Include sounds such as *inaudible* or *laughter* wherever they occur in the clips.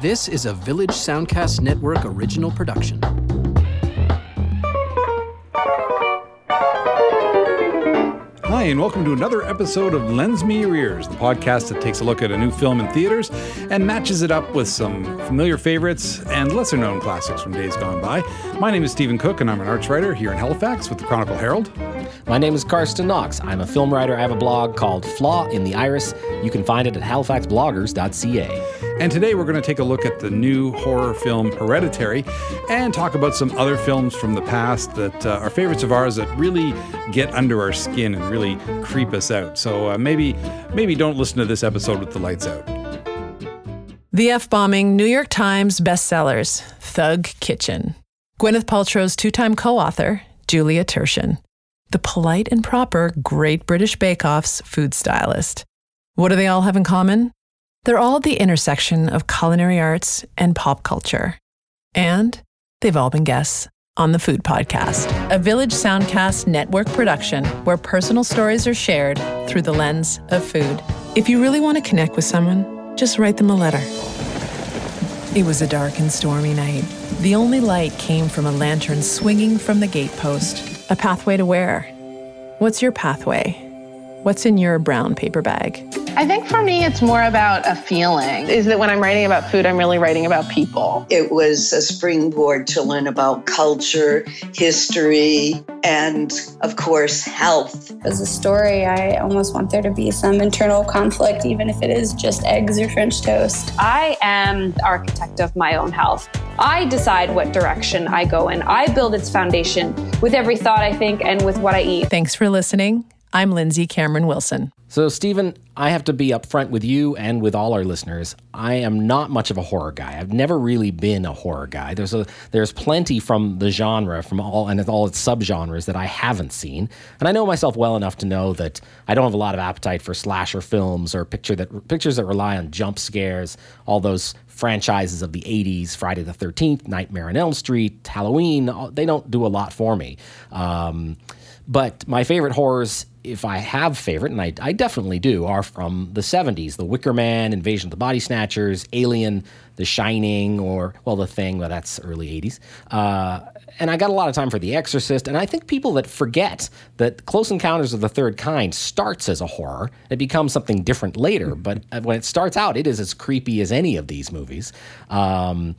This is a Village Soundcast Network original production. Hi, and welcome to another episode of Lends Me Your Ears, the podcast that takes a look at a new film in theaters and matches it up with some familiar favorites and lesser known classics from days gone by. My name is Stephen Cook, and I'm an arts writer here in Halifax with the Chronicle Herald. My name is Carsten Knox. I'm a film writer. I have a blog called Flaw in the Iris. You can find it at halifaxbloggers.ca. And today we're going to take a look at the new horror film Hereditary and talk about some other films from the past that uh, are favorites of ours that really get under our skin and really creep us out. So uh, maybe maybe don't listen to this episode with the lights out. The F bombing New York Times bestsellers Thug Kitchen. Gwyneth Paltrow's two time co author, Julia Turshen. The polite and proper Great British Bake Off's food stylist. What do they all have in common? They're all at the intersection of culinary arts and pop culture. And they've all been guests on the Food Podcast, a Village Soundcast network production where personal stories are shared through the lens of food. If you really want to connect with someone, just write them a letter. It was a dark and stormy night. The only light came from a lantern swinging from the gatepost. A pathway to where? What's your pathway? What's in your brown paper bag? I think for me, it's more about a feeling. Is that when I'm writing about food, I'm really writing about people. It was a springboard to learn about culture, history, and of course, health. As a story, I almost want there to be some internal conflict, even if it is just eggs or French toast. I am the architect of my own health. I decide what direction I go in. I build its foundation with every thought I think and with what I eat. Thanks for listening. I'm Lindsay Cameron Wilson. So, Stephen, I have to be upfront with you and with all our listeners. I am not much of a horror guy. I've never really been a horror guy. There's a there's plenty from the genre, from all and all its subgenres that I haven't seen. And I know myself well enough to know that I don't have a lot of appetite for slasher films or picture that pictures that rely on jump scares, all those franchises of the 80s, Friday the 13th, Nightmare on Elm Street, Halloween, they don't do a lot for me. Um, but my favorite horrors, if I have favorite, and I, I, definitely do, are from the 70s The Wicker Man, Invasion of the Body Snatchers, Alien, The Shining, or, well, The Thing, but that's early 80s. Uh, and I got a lot of time for The Exorcist, and I think people that forget that Close Encounters of the Third Kind starts as a horror. It becomes something different later, but when it starts out, it is as creepy as any of these movies. Um,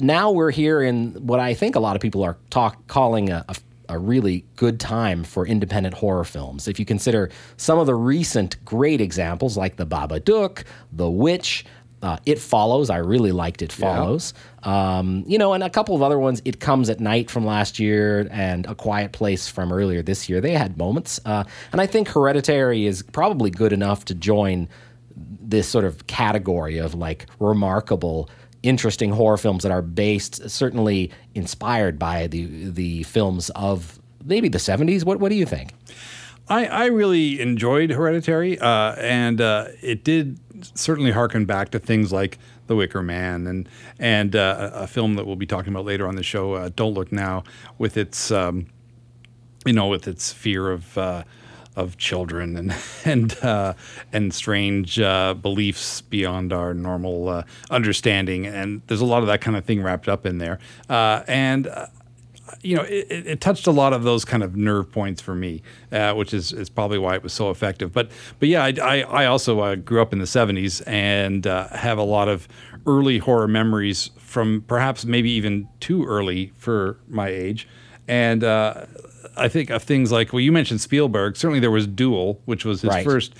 now we're here in what I think a lot of people are talk, calling a, a a really good time for independent horror films. If you consider some of the recent great examples like The Babadook, The Witch, uh, It Follows. I really liked It Follows. Yeah. Um, you know, and a couple of other ones. It Comes at Night from last year and A Quiet Place from earlier this year. They had moments. Uh, and I think Hereditary is probably good enough to join this sort of category of like remarkable interesting horror films that are based, certainly inspired by the the films of maybe the 70s. What what do you think? I, I really enjoyed Hereditary, uh, and uh, it did certainly harken back to things like The Wicker Man and and uh, a film that we'll be talking about later on the show, uh, Don't Look Now, with its um, you know with its fear of uh, of children and *laughs* and uh, and strange uh, beliefs beyond our normal uh, understanding. And there's a lot of that kind of thing wrapped up in there. Uh, and uh, you know, it, it, touched a lot of those kind of nerve points for me, uh, which is, is probably why it was so effective. But but yeah, I, I, I also grew up in the '70s and have a lot of early horror memories from perhaps maybe even too early for my age. And I think of things like well, you mentioned Spielberg. Certainly, there was Duel, which was his right. first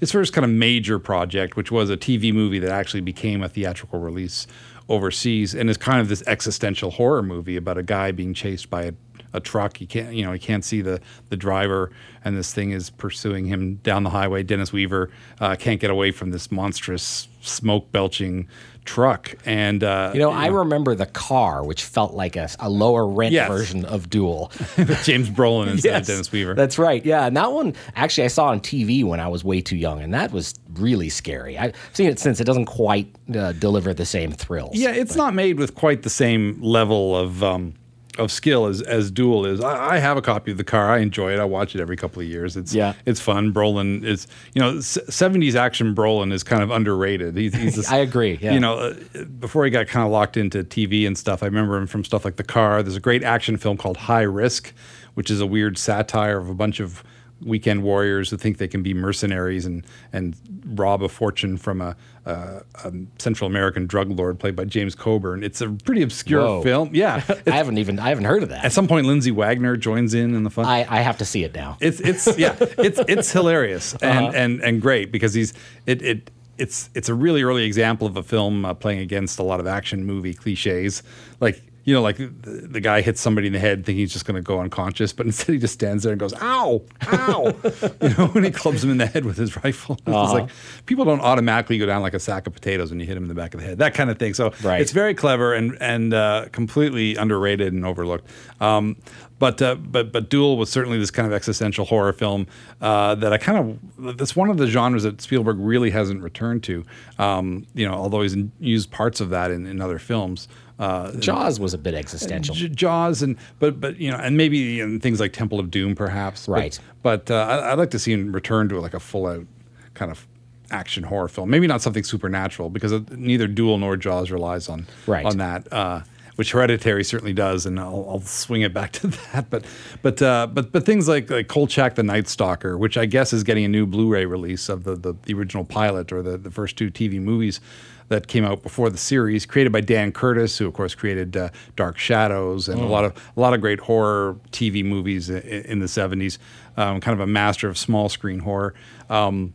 his first kind of major project, which was a TV movie that actually became a theatrical release overseas, and is kind of this existential horror movie about a guy being chased by a, a truck. He can't, you know, he can't see the the driver, and this thing is pursuing him down the highway. Dennis Weaver uh, can't get away from this monstrous smoke belching truck. And uh, you know, you I know, remember the car, which felt like a, a lower rent yes. version of Duel, *laughs* James Brolin instead yes, of Dennis Weaver. That's right. Yeah, and that one actually I saw on TV when I was way too young, and that was really scary. I've seen it since. It doesn't quite uh, deliver the same thrills. Yeah, it's but. not made with quite the same level of. Um, of skill as as Duel is. I, I have a copy of the car. I enjoy it. I watch it every couple of years. It's Yeah. it's fun. Brolin is you know seventies action Brolin is kind of underrated. He's, he's *laughs* this- I agree, yeah. You know, uh, before he got kind of locked into TV and stuff, I remember him from stuff like The Car. There's a great action film called High Risk, which is a weird satire of a bunch of weekend warriors who think they can be mercenaries and and rob a fortune from a, a, a Central American drug lord played by James Coburn. It's a pretty obscure Whoa. film. Yeah. *laughs* I haven't even I haven't heard of that. At some point, Lindsay Wagner joins in in the fun. I, I have to see it now. It's it's yeah, *laughs* it's it's hilarious and Uh-huh. and and great because he's it it it's it's a really early example of a film uh, playing against a lot of action movie cliches like. You know, like the, the guy hits somebody in the head thinking he's just going to go unconscious, but instead he just stands there and goes, "Ow, ow!" *laughs* you know, when he clubs him in the head with his rifle. *laughs* It's Uh-huh. like people don't automatically go down like a sack of potatoes when you hit him in the back of the head. That kind of thing. So Right. it's very clever and and uh, completely underrated and overlooked. Um, but uh, but but Duel was certainly this kind of existential horror film uh, that I kind of that's one of the genres that Spielberg really hasn't returned to. Um, you know, although he's used parts of that in, in other films. Uh, Jaws was a bit existential. J- Jaws and but but you know and maybe in things like Temple of Doom perhaps. But- Right. But, uh, I, I'd like to see him return to like a full out kind of action horror film. Maybe not something supernatural because neither Duel nor Jaws relies on Right. on that. Uh, which Hereditary certainly does, and I'll, I'll swing it back *laughs* to that. But but uh, but but things like like Kolchak the Night Stalker, which I guess is getting a new Blu-ray release of the the, the original pilot or the, the first two TV movies that came out before the series, created by Dan Curtis, who of course created uh, Dark Shadows and a lot of a lot of great horror TV movies in, in the '70s. Um, kind of a master of small screen horror. Um,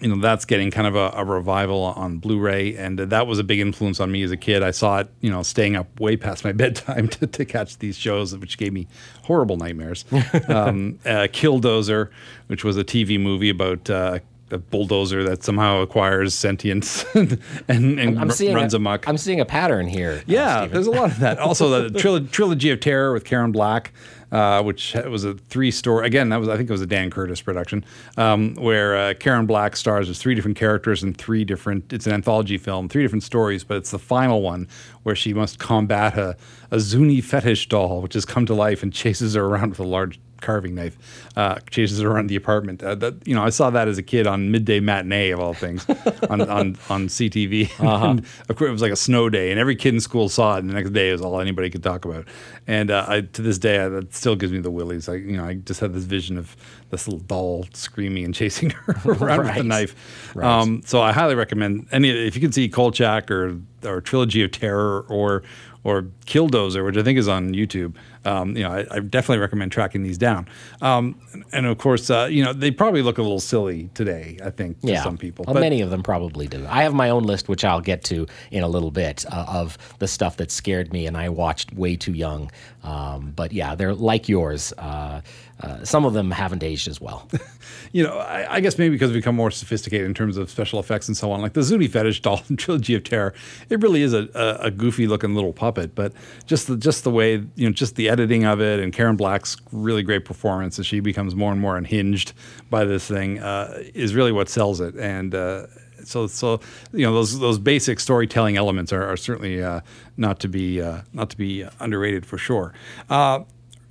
you know that's getting kind of a, a revival on Blu-ray, and that was a big influence on me as a kid. I saw it, you know, staying up way past my *laughs* bedtime to, to catch these shows, which gave me horrible nightmares. *laughs* um, uh, Killdozer, which was a TV movie about uh, a bulldozer that somehow acquires sentience *laughs* and, and, and r- runs a, amok. I'm seeing a pattern here. uh, Yeah, there's a lot of that. Also, the *laughs* trilo- trilogy of terror with Karen Black, uh, which was a three-story. Again, that was I think it was a Dan Curtis production, um, where uh, Karen Black stars as three different characters in three different. It's an anthology film, three different stories, but it's the final one where she must combat a, a Zuni fetish doll, which has come to life and chases her around with a large carving knife, uh, chases her around the apartment. Uh, that, you know, I saw that as a kid on midday matinee of all things *laughs* on, on, on CTV. *laughs* and of course, it was like a snow day, and every kid in school saw it. And the next day, it was all anybody could talk about. And uh, I, to this day, I, that still gives me the willies. I, you know, I just had this vision of this little doll screaming and chasing her *laughs* around with the Right. knife. Right. Um, so I highly recommend any if you can see Kolchak or or Trilogy of Terror or or Killdozer, which I think is on YouTube. Um, you know, I, I definitely recommend tracking these down. Um, and, and of course, uh, you know, they probably look a little silly today. I think to yeah. some people, Well, but many of them probably do. I have my own list, which I'll get to in a little bit, uh, of the stuff that scared me and I watched way too young. Um, but yeah, they're like yours. Uh, uh, some of them haven't aged as well. *laughs* you know, I, I guess maybe because we become more sophisticated in terms of special effects and so on. Like the Zuni fetish doll in *laughs* Trilogy of Terror, it really is a, a, a goofy looking little puppet, but just the just the way you know, just the editing of it, and Karen Black's really great performance as she becomes more and more unhinged by this thing uh, is really what sells it. And uh, so, so you know, those those basic storytelling elements are, are certainly uh, not to be uh, not to be underrated for sure. Uh,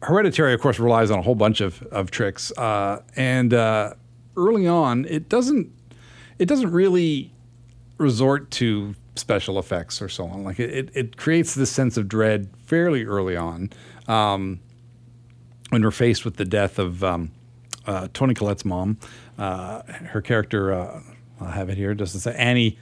Hereditary, of course, relies on a whole bunch of, of tricks, uh, and uh, early on, it doesn't it doesn't really resort to special effects or so on. Like it, it, creates this sense of dread fairly early on um, when we're faced with the death of um, uh, Toni Collette's mom. Uh, her character, uh, I'll have it here, doesn't say Annie.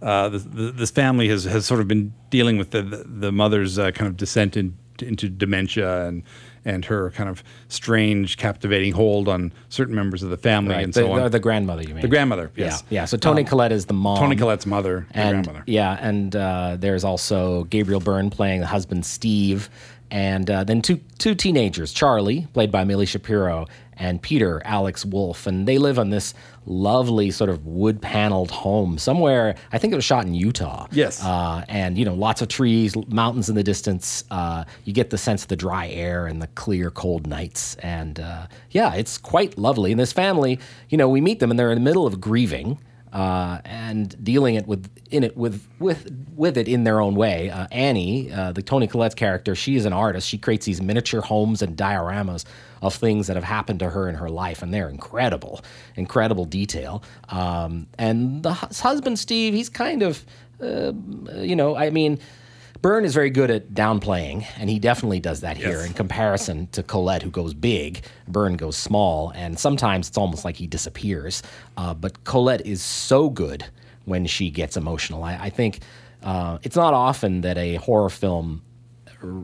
Uh, this, this family has, has sort of been dealing with the, the, the mother's uh, kind of descent in, into dementia and and her kind of strange, captivating hold on certain members of the family and the, so on. the, the grandmother, you mean? The grandmother, yes. Yeah, yeah. So Toni Um, Collette is the mom. Toni Collette's mother, the and grandmother. yeah, and uh, there's also Gabriel Byrne playing the husband Steve, and uh, then two two teenagers, Charlie, played by Milly Shapiro, and Peter Alex Wolff, and they live on this lovely sort of wood paneled home somewhere. I think it was shot in Utah. Yes. uh, and you know, lots of trees, mountains in the distance. Uh, you get the sense of the dry air and the clear, cold nights, and uh, yeah, it's quite lovely. And this family, you know, we meet them, and they're in the middle of grieving uh, and dealing it with in it with with with it in their own way. Uh, Annie, uh, the Toni Collette's character, she is an artist. She creates these miniature homes and dioramas of things that have happened to her in her life, and they're incredible, incredible detail. Um, and the hu- husband, Steve, he's kind of, uh, you know, I mean. Byrne is very good at downplaying, and he definitely does that here Yes. in comparison to Collette, who goes big. Byrne goes small, and sometimes it's almost like he disappears. Uh, but Collette is so good when she gets emotional. I, I think uh, it's not often that a horror film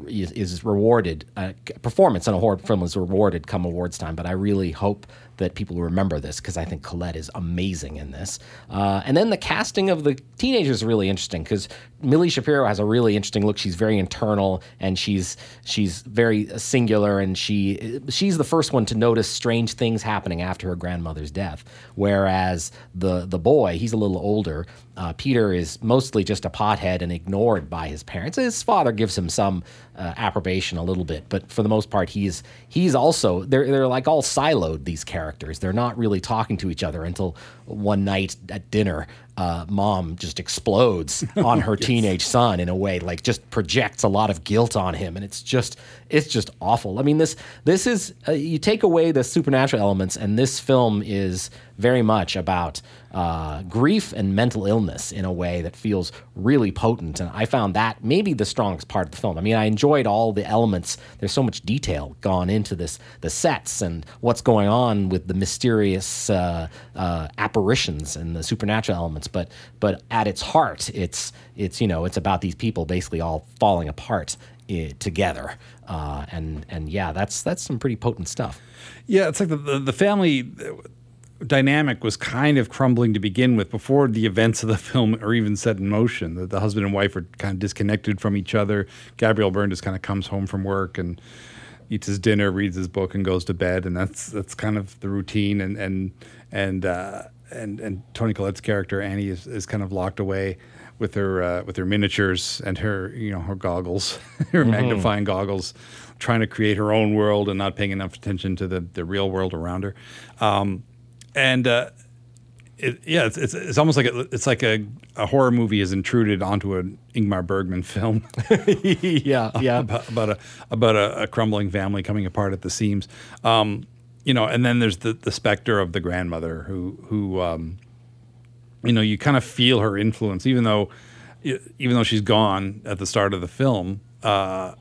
is, is rewarded. Uh, performance in a horror film is rewarded come awards time, but I really hope that people remember this because I think Collette is amazing in this. Uh, and then the casting of the teenagers is really interesting because Milly Shapiro has a really interesting look. She's very internal and she's she's very singular, and she she's the first one to notice strange things happening after her grandmother's death. Whereas the the boy, he's a little older. Uh, Peter is mostly just a pothead and ignored by his parents. His father gives him some uh, approbation a little bit, but for the most part, he's he's also they're they're like all siloed. These characters, they're not really talking to each other until one night at dinner, uh, mom just explodes *laughs* on her teenage son in a way like just projects a lot of guilt on him, and it's just it's just awful. I mean this this is uh, you take away the supernatural elements, and this film is very much about uh, grief and mental illness in a way that feels really potent. And I found that maybe the strongest part of the film. I mean, I enjoyed all the elements. There's so much detail gone into this, the sets and what's going on with the mysterious uh, uh, apparitions and the supernatural elements. But but at its heart, it's it's you know it's about these people basically all falling apart. eh, together, uh, and and yeah, that's that's some pretty potent stuff. Yeah, it's like the, the, the family dynamic was kind of crumbling to begin with before the events of the *laughs* film are even set in motion. The, the husband and wife are kind of disconnected from each other. Gabriel Byrne just kind of comes home from work and eats his dinner, reads his book, and goes to bed, and that's that's kind of the routine. And and and uh, and and Toni Collette's character Annie is, is kind of locked away with her uh, with her miniatures and her you know her goggles, *laughs* her magnifying goggles, trying to create her own world and not paying enough attention to the the real world around her. Um, and uh, it, yeah, it's, it's it's almost like a, it's like a, a horror movie has intruded onto an Ingmar Bergman film *laughs* yeah, yeah. *laughs* about, about a about a, a crumbling family coming apart at the seams. Um, you know, and then there's the the specter of the grandmother who who um, you know you kind of feel her influence, even though even though she's gone at the start of the film. Uh,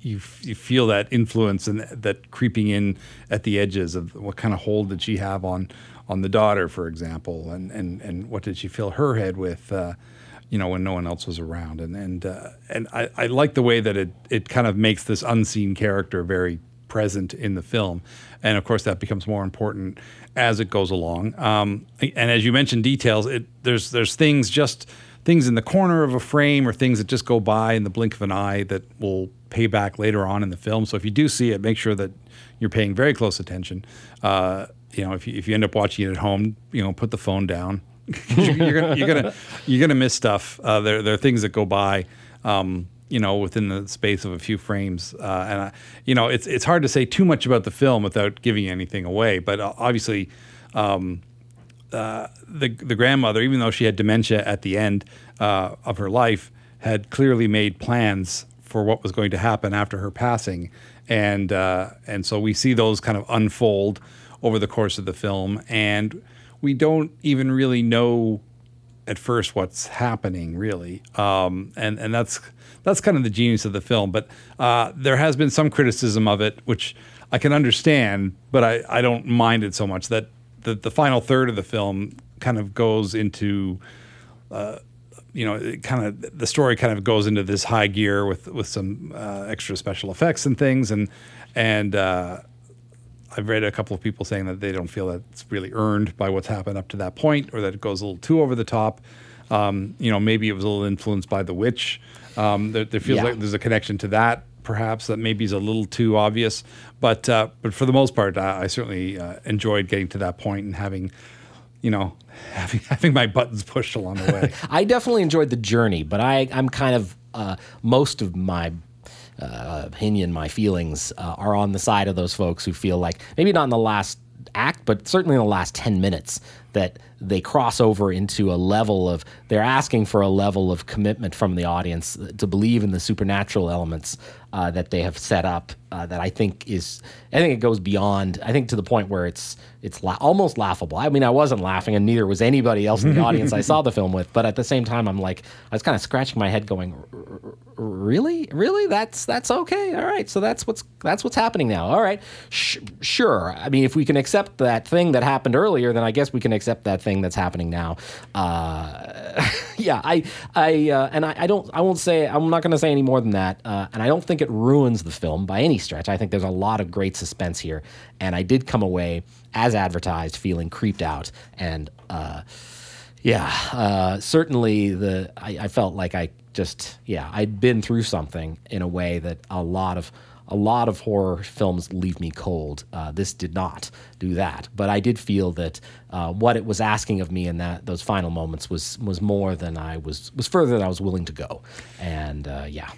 you, you feel that influence and that creeping in at the edges of what kind of hold did she have on on the daughter, for example, and and and what did she fill her head with, uh, you know, when no one else was around, and and uh, and I, I like the way that it it kind of makes this unseen character very present in the film, and of course that becomes more important as it goes along. Um, and as you mentioned, details. It there's there's things just things in the corner of a frame or things that just go by in the blink of an eye that will pay back later on in the film. So if you do see it, make sure that you're paying very close attention. Uh, you know, if you, if you end up watching it at home, you know, put the phone down. you're, *laughs* you're gonna you're gonna you're gonna miss stuff. Uh, there there are things that go by. Um, you know, within the space of a few frames, uh, and I, you know, it's it's hard to say too much about the film without giving anything away. But uh, obviously, um, uh, the the grandmother, even though she had dementia at the end uh, of her life, had clearly made plans for what was going to happen after her passing, and uh, and so we see those kind of unfold over the course of the film, and we don't even really know at first what's happening really, um, and and that's that's kind of the genius of the film. But uh, there has been some criticism of it, which I can understand, but I, I don't mind it so much that the, the final third of the film kind of goes into uh, you know, it kind of the story kind of goes into this high gear with with some uh, extra special effects and things, and and uh, I've read a couple of people saying that they don't feel that it's really earned by what's happened up to that point, or that it goes a little too over the top. Um, you know, maybe it was a little influenced by The Witch. Um, there, there feels Yeah. like there's a connection to that, perhaps that maybe is a little too obvious. But uh, but for the most part, I, I certainly uh, enjoyed getting to that point and having, you know, *laughs* having having my buttons pushed along the way. *laughs* I definitely enjoyed the journey, but I, I'm kind of uh, most of my uh, opinion, my feelings uh, are on the side of those folks who feel like maybe not in the last act, but certainly in the last ten minutes that they cross over into a level of they're asking for a level of commitment from the audience to believe in the supernatural elements uh, that they have set up uh, that I think is I think it goes beyond I think to the point where it's it's la- almost laughable. I mean I wasn't laughing and neither was anybody else in the audience I saw the *laughs* film with, but at the same time I'm like I was kind of scratching my head going really? Really? That's that's okay? All right. So that's what's that's what's happening now. All right. Sh- sure. I mean if we can accept that thing that happened earlier then I guess we can accept that thing that's happening now. Uh, *laughs* yeah I I uh, and I, I don't I won't say I'm not going to say any more than that uh, and I don't think it ruins the film by any stretch. I think there's a lot of great suspense here. And I did come away as advertised feeling creeped out. And uh, yeah, uh, certainly the I, I, felt like I just yeah I'd been through something in a way that a lot of a lot of horror films leave me cold. Uh, this did not do that, but I did feel that uh, what it was asking of me in that those final moments was was more than I was was further than I was willing to go, and uh, yeah.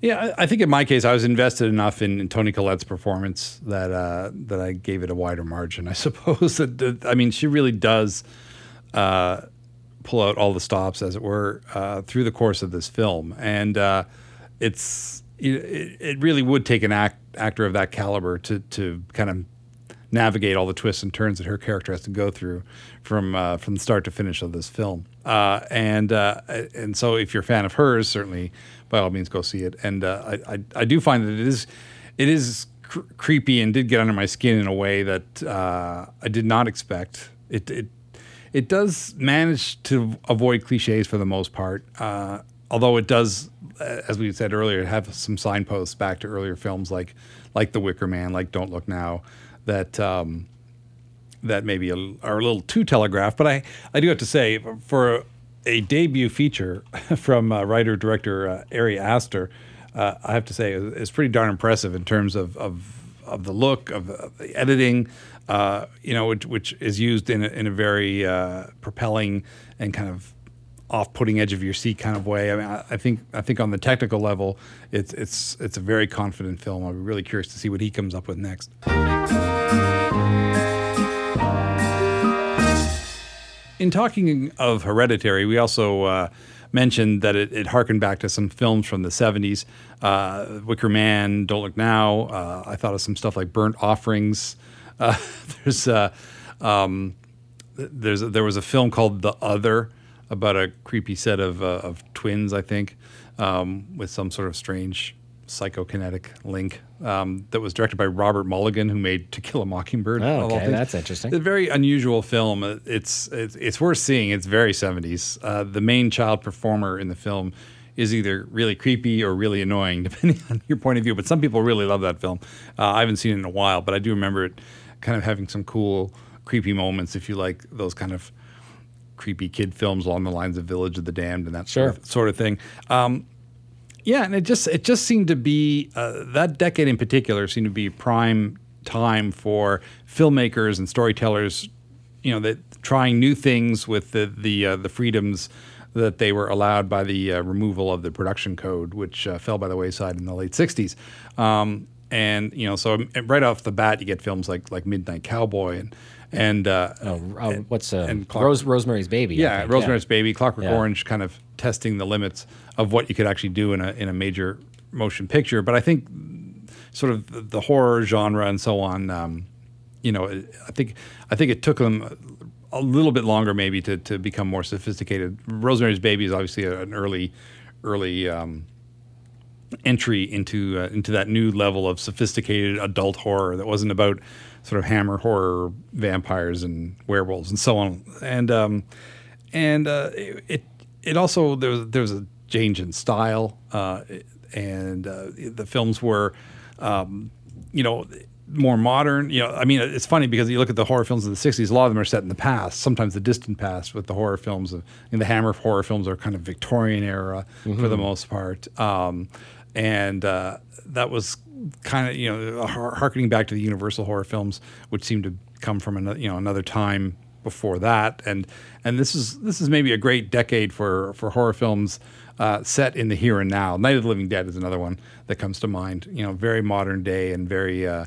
Yeah, I think in my case, I was invested enough in, in Toni Collette's performance that uh, that I gave it a wider margin. I *laughs* suppose that, that I mean she really does uh, pull out all the stops, as it were, uh, through the course of this film. And uh, it's it, it, really would take an act, actor of that caliber to to kind of navigate all the twists and turns that her character has to go through from uh, from the start to finish of this film. Uh, and uh, and so, if you're a fan of hers, certainly by all means go see it. And uh, I, I, I do find that it is it is cr- creepy and did get under my skin in a way that I did not expect. It, it it does manage to avoid cliches for the most part. Uh, although it does, as we said earlier, have some signposts back to earlier films like like The Wicker Man, like Don't Look Now, that um, that maybe are a little too telegraphed. But I, I do have to say, for a debut feature *laughs* from uh, writer director uh, Ari Aster, uh, I have to say is pretty darn impressive in terms of of, of the look of, of the editing, uh, you know, which, which, is used in a, in a very uh, propelling and kind of off-putting edge of your seat kind of way. I mean, I, I, think I think on the technical level, it's it's it's a very confident film. I'm really curious to see what he comes up with next. In talking of Hereditary, we also uh, mentioned that it, it, harkened back to some films from the 70s. Uh, Wicker Man, Don't Look Now. Uh, I thought of some stuff like Burnt Offerings. Uh, *laughs* there's uh, um, there's there was a film called The Other about a creepy set of uh, of twins, I think, um, with some sort of strange psychokinetic link um, that was directed by Robert Mulligan, who made To Kill a Mockingbird. Oh, okay, that's interesting. It's a very unusual film. It's it's, it's worth seeing. It's very 70s. Uh, the main child performer in the film is either really creepy or really annoying, *laughs* depending on your point of view. But some people really love that film. Uh, I haven't seen it in a while, but I do remember it kind of having some cool, creepy moments if you like those kind of creepy kid films along the lines of Village of the Damned and that sure. sort, of, sort of thing. Um, yeah, and it just it just seemed to be uh, that decade in particular seemed to be prime time for filmmakers and storytellers, you know, that trying new things with the the uh, the freedoms that they were allowed by the uh, removal of the production code, which uh, fell by the wayside in the late '60s. Um, and you know, so um, right off the bat, you get films like like Midnight Cowboy and and uh, oh, uh, what's uh, and Clock- Rose, Rosemary's Baby? Yeah, Rosemary's yeah. Baby, Clockwork yeah. Orange, kind of testing the limits of what you could actually do in a in a major motion picture. But I think sort of the horror genre and so on. Um, you know, I think I think it took them a little bit longer maybe to to become more sophisticated. Rosemary's Baby is obviously an early early um, entry into uh, into that new level of sophisticated adult horror that wasn't about sort of hammer horror, vampires and werewolves and so on. And um, and uh, it it also there was there was a change in style, uh, and uh, the films were, um, you know. More modern, you know. I mean, it's funny because you look at the horror films of the '60s. A lot of them are set in the past, sometimes the distant past. With the horror films, of, the Hammer horror films are kind of Victorian era mm-hmm. for the most part. Um, and uh, that was kind of you know harkening back to the Universal horror films, which seemed to come from another you know another time before that, and and this is this is maybe a great decade for for horror films uh, set in the here and now. Night of the Living Dead is another one that comes to mind. You know, very modern day and very uh,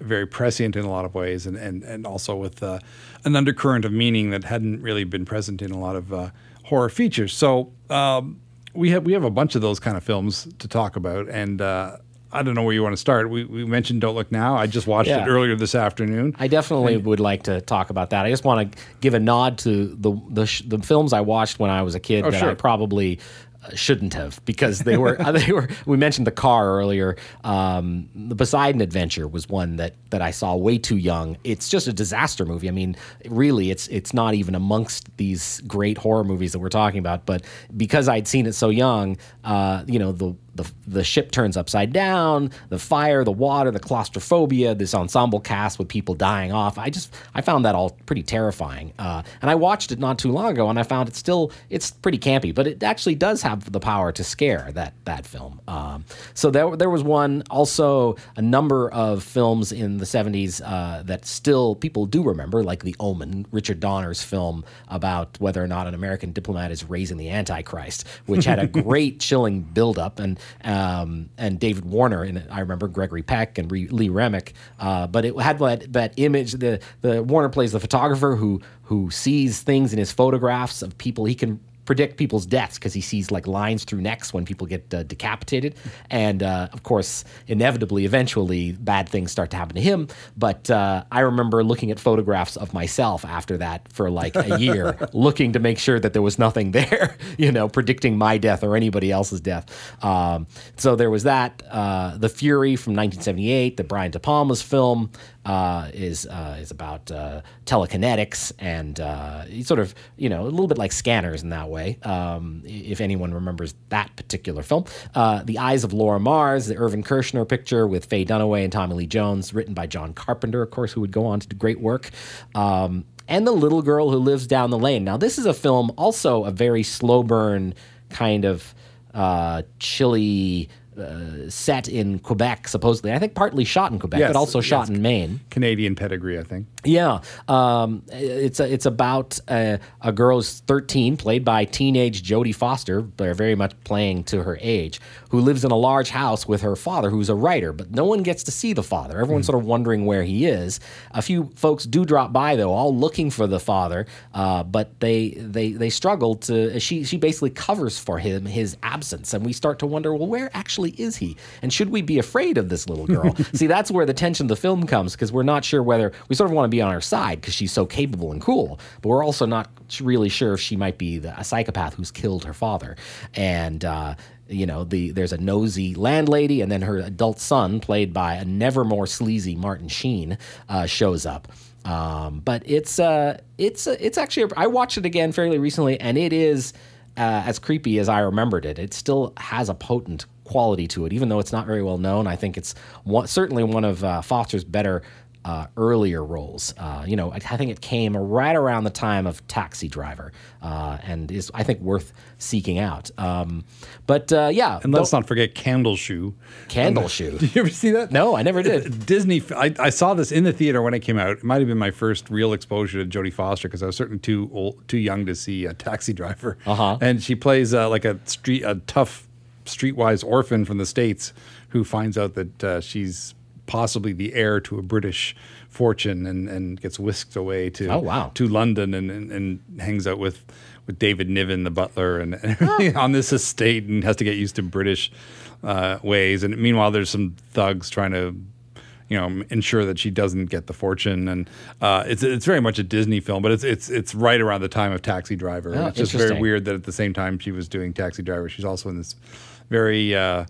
very prescient in a lot of ways, and and and also with uh, an undercurrent of meaning that hadn't really been present in a lot of uh, horror features. So. Um, we have we have a bunch of those kind of films to talk about, and uh, I don't know where you want to start. We, we mentioned Don't Look Now. I just watched Yeah. it earlier this afternoon. I definitely would like to talk about that. I just want to give a nod to the the, sh- the films I watched when I was a kid Oh, that sure. I probably uh, shouldn't have because they were *laughs* they were. We mentioned the car earlier. Um, the Poseidon Adventure was one that that I saw way too young. It's just a disaster movie. I mean, really, it's it's not even amongst these great horror movies that we're talking about. But because I'd seen it so young, uh, you know the the, the ship turns upside down, the fire, the water, the claustrophobia, this ensemble cast with people dying off. I just I found that all pretty terrifying. Uh, and I watched it not too long ago, and I found it still it's pretty campy, but it actually does have the power to scare that that film. Um, so there there was one also a number of films in the 70s uh, that still people do remember, like The Omen, Richard Donner's film about whether or not an American diplomat is raising the Antichrist, which had a *laughs* great chilling buildup, and um, and David Warner and. I remember Gregory Peck and Re- Lee Remick, uh, but it had that, that image. The the Warner plays the photographer who who sees things in his photographs of people he can predict people's deaths because he sees like lines through necks when people get uh, decapitated. And uh, of course inevitably eventually bad things start to happen to him. But uh, i remember looking at photographs of myself after that for like a year *laughs* looking to make sure that there was nothing there *laughs* you know predicting my death or anybody else's death. Um, so there was that uh, the fury from 1978 the brian de palma's film uh, is uh, is about uh, telekinetics and uh, sort of you know a little bit like scanners in that way. Um, if anyone remembers that particular film, uh, The Eyes of Laura Mars, the Irvin Kershner picture with Faye Dunaway and Tommy Lee Jones, written by John Carpenter, of course, who would go on to do great work. Um, and the little girl who lives down the lane. Now, this is a film, also a very slow burn kind of uh, chilly. Uh, set in Quebec, supposedly. I think partly shot in Quebec, Yes, but also shot yes. in Maine. Canadian pedigree, I think. Yeah, um, it's a, it's about a, a girl who's 13, played by teenage Jodie Foster. They're very much playing to her age, who lives in a large house with her father, who's a writer, but no one gets to see the father. Everyone's sort of wondering where he is. A few folks do drop by though, all looking for the father, uh, but they they they struggle to. She she basically covers for him his absence, and we start to wonder, well, where actually is he? And should we be afraid of this little girl? *laughs* See, that's where the tension of the film comes because we're not sure whether we sort of want to be on her side because she's so capable and cool, but we're also not really sure if she might be the, a psychopath who's killed her father. And uh, you know, the there's a nosy landlady, and then her adult son, played by a never more sleazy Martin Sheen, uh, shows up. Um, but it's uh, it's uh, it's actually I watched it again fairly recently, and it is uh, as creepy as I remembered it. It still has a potent quality to it, even though it's not very well known. I think it's one, certainly one of uh, Foster's better uh, earlier roles. Uh, you know, I, I think it came right around the time of Taxi Driver, uh, and is I think worth seeking out. Um, but uh, yeah, And let's not forget Candle Shoe. Candle Shoe. *laughs* Did you ever see that? No, I never did. *laughs* Disney. I, I saw this in the theater when it came out. It might have been my first real exposure to Jodie Foster because I was certainly too old, too young to see a Taxi Driver. Uh-huh. And she plays uh, like a street, a tough, streetwise orphan from the states who finds out that uh, she's possibly the heir to a British fortune and, and gets whisked away to Oh, wow. to London and, and, and hangs out with with David Niven, the butler, and, and *laughs* everything on this estate, and has to get used to British uh, ways. And meanwhile, there's some thugs trying to, you know, ensure that she doesn't get the fortune. And uh, it's it's very much a Disney film, but it's it's it's right around the time of Taxi Driver. Oh, it's just very weird that at the same time she was doing Taxi Driver, she's also in this very. Uh,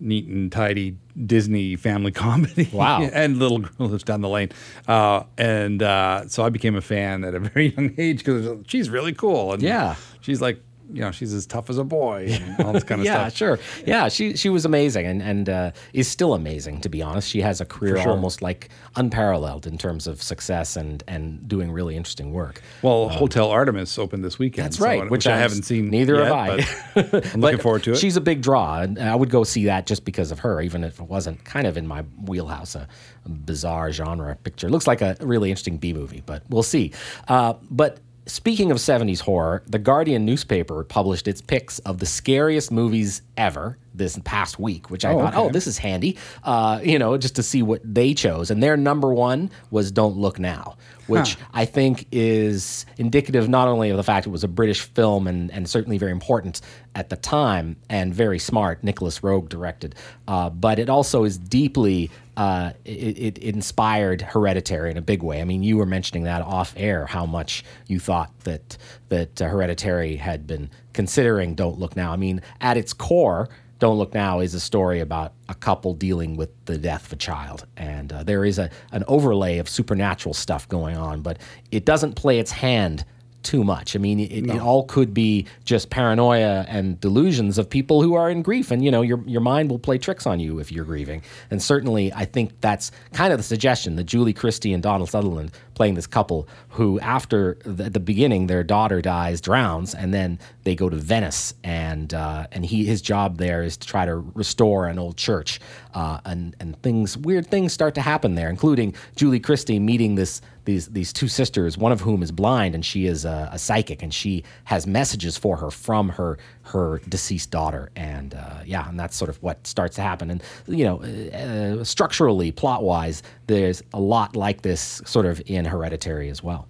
Neat and tidy Disney family *laughs* comedy. Wow. *laughs* and little girl lives down the lane. Uh, and uh, so I became a fan at a very *laughs* young age because she's really cool. And Yeah. she's like, you know, she's as tough as a boy and all this kind of *laughs* yeah, stuff. Yeah, sure. Yeah, she she was amazing and and uh, is still amazing to be honest. She has a career sure. almost like unparalleled in terms of success and and doing really interesting work. Well, Hotel Artemis opened this weekend. That's so- right, which, I'm haven't seen. Neither yet, have I. but *laughs* I'm looking forward to it. She's a big draw, and I would go see that just because of her, even if it wasn't kind of in my wheelhouse, a, a bizarre genre picture. Looks like a really interesting B movie, but we'll see. Uh, but speaking of 70s horror, the Guardian newspaper published its picks of the scariest movies ever this past week, which I Oh, thought, okay. oh, this is handy, uh, you know, just to see what they chose. And their number one was Don't Look Now, which Huh. I think is indicative not only of the fact it was a British film and, and certainly very important at the time and very smart, Nicolas Roeg directed, uh, but it also is deeply, uh, it, it, inspired Hereditary in a big way. I mean, you were mentioning that off air, how much you thought that, that uh, Hereditary had been considering Don't Look Now. I mean, at its core, don't Look Now is a story about a couple dealing with the death of a child. And uh, there is a, an overlay of supernatural stuff going on, but it doesn't play its hand too much. I mean, it, it all could be just paranoia and delusions of people who are in grief. And, you know, your, your mind will play tricks on you if you're grieving. And certainly, I think that's kind of the suggestion that Julie Christie and Donald Sutherland playing this couple who, after the, at the beginning, their daughter dies, drowns, and then they go to Venice. And, uh, and he, his job there is to try to restore an old church. Uh, and, and things, weird things start to happen there, including Julie Christie meeting this these these two sisters, one of whom is blind and she is a, a psychic, and she has messages for her from her her deceased daughter, and uh, yeah, and that's sort of what starts to happen. And you know, uh, structurally, plot wise, there's a lot like this sort of in Hereditary as well.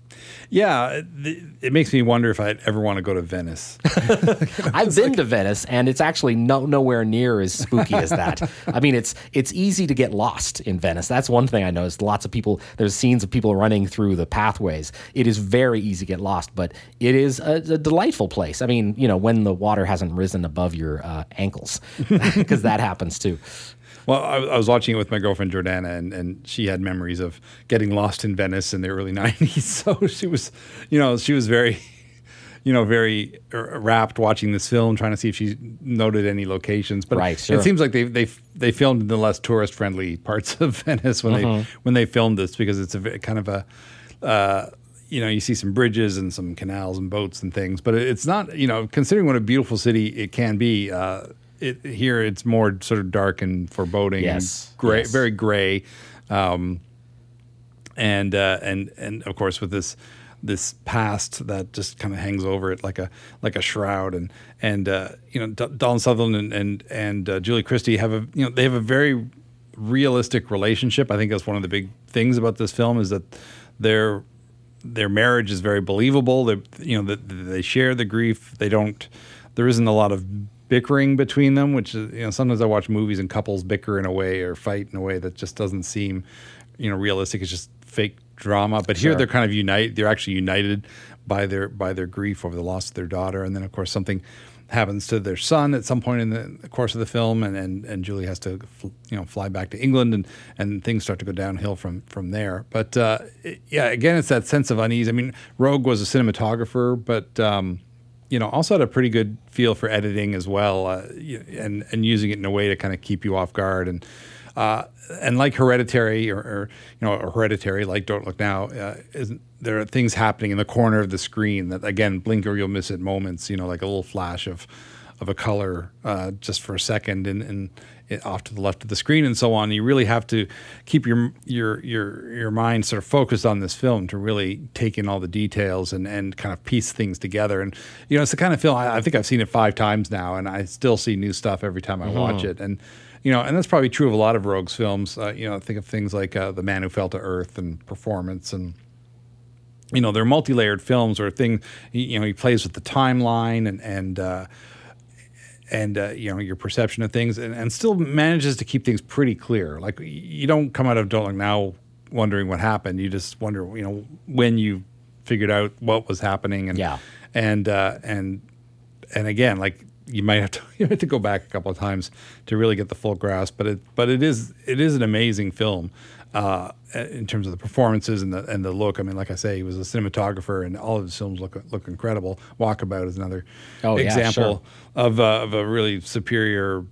Yeah, it, it makes me wonder if I'd ever want to go to Venice. *laughs* I've been to Venice, and it's actually no nowhere near as spooky as that. *laughs* I mean, it's it's easy to get lost in Venice. That's one thing I noticed. Lots of people. There's scenes of people running through the pathways. It is very easy to get lost, but it is a, a delightful place. I mean, you know, when the water hasn't risen above your uh, ankles, *laughs* because that happens too. Well, I, I was watching it with my girlfriend Jordana, and, and she had memories of getting lost in Venice in the early *laughs* '90s. So she was, you know, she was very, *laughs* you know, very er, rapt watching this film, trying to see if she noted any locations. But Right, sure. it seems like they they they filmed in the less tourist friendly parts of *laughs* Venice when Mhm. they when they filmed this because it's a kind of a. Uh, you know, you see some bridges and some canals and boats and things, but it's not, you know, considering what a beautiful city it can be, uh, it, here it's more sort of dark and foreboding Yes, and gray, yes. very gray. Um, and, uh, and, and of course with this, this past that just kind of hangs over it like a, like a shroud. And, and, uh, you know, D- Donald Sutherland and, and, and uh, Julie Christie have a, you know, they have a very realistic relationship. I think that's one of the big things about this film is that they're, their marriage is very believable. They, you know, that they share the grief. They don't. There isn't a lot of bickering between them, which is, you know, sometimes I watch movies and couples bicker in a way or fight in a way that just doesn't seem, you know, realistic. It's just fake drama. But here Sure. they're kind of unite. They're actually united by their by their grief over the loss of their daughter, and then of course something happens to their son at some point in the course of the film, and and, and Julie has to you know fly back to England, and and things start to go downhill from from there. But uh, it- yeah, again, it's that sense of unease. I mean, Roeg was a cinematographer, but um, you know also had a pretty good feel for editing as well, uh, and and using it in a way to kind of keep you off guard and. Uh, and like Hereditary, or, or you know, or Hereditary, like Don't Look Now, uh, there are things happening in the corner of the screen that, again, blink or you'll miss it moments. You know, like a little flash of of a color uh, just for a second, and, off to the left of the screen, and so on. You really have to keep your your your your mind sort of focused on this film to really take in all the details and and kind of piece things together. And you know, it's the kind of film I, I think I've seen it five times now, and I still see new stuff every time I watch Mhm. it. And you know, and that's probably true of a lot of Roeg's films. Uh, you know, think of things like uh, The Man Who Fell to Earth and Performance, and you know, they're multi-layered films or thing. he- You know, he plays with the timeline and and uh, and uh, you know your perception of things, and, and still manages to keep things pretty clear. Like you don't come out of Don't Look Now wondering what happened. You just wonder, you know, when you figured out what was happening, and Yeah. and uh, and and again, like you might have to *laughs* you have to go back a couple of times to really get the full grasp. But it but it is it is an amazing film uh, in terms of the performances and the and the look. I mean, like I say, he was a cinematographer, and all of his films look look incredible. Walkabout is another Oh, yeah, example of uh, of a really superior.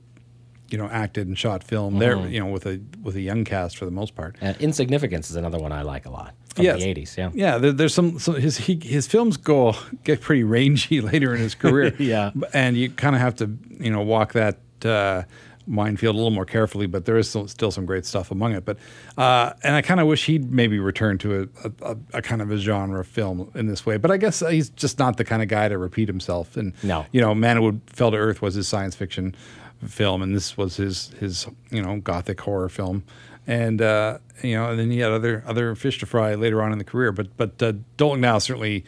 You know, acted and shot film there. Mhm. You know, with a with a young cast for the most part. Uh, Insignificance is another one I like a lot from Yes. the '80s. Yeah. Yeah, there, there's some, some his he, his films go get pretty rangy *laughs* later in his career. *laughs* Yeah. And you kind of have to you know walk that uh, minefield a little more carefully. But there is still, still some great stuff among it. But uh, and I kind of wish he'd maybe return to a, a, a, kind of a genre film in this way. But I guess he's just not the kind of guy to repeat himself. And No. you know, Man Who Fell to Earth was his science fiction film, and this was his his you know gothic horror film, and uh, you know, and then he had other other fish to fry later on in the career. But but uh, Don't Now certainly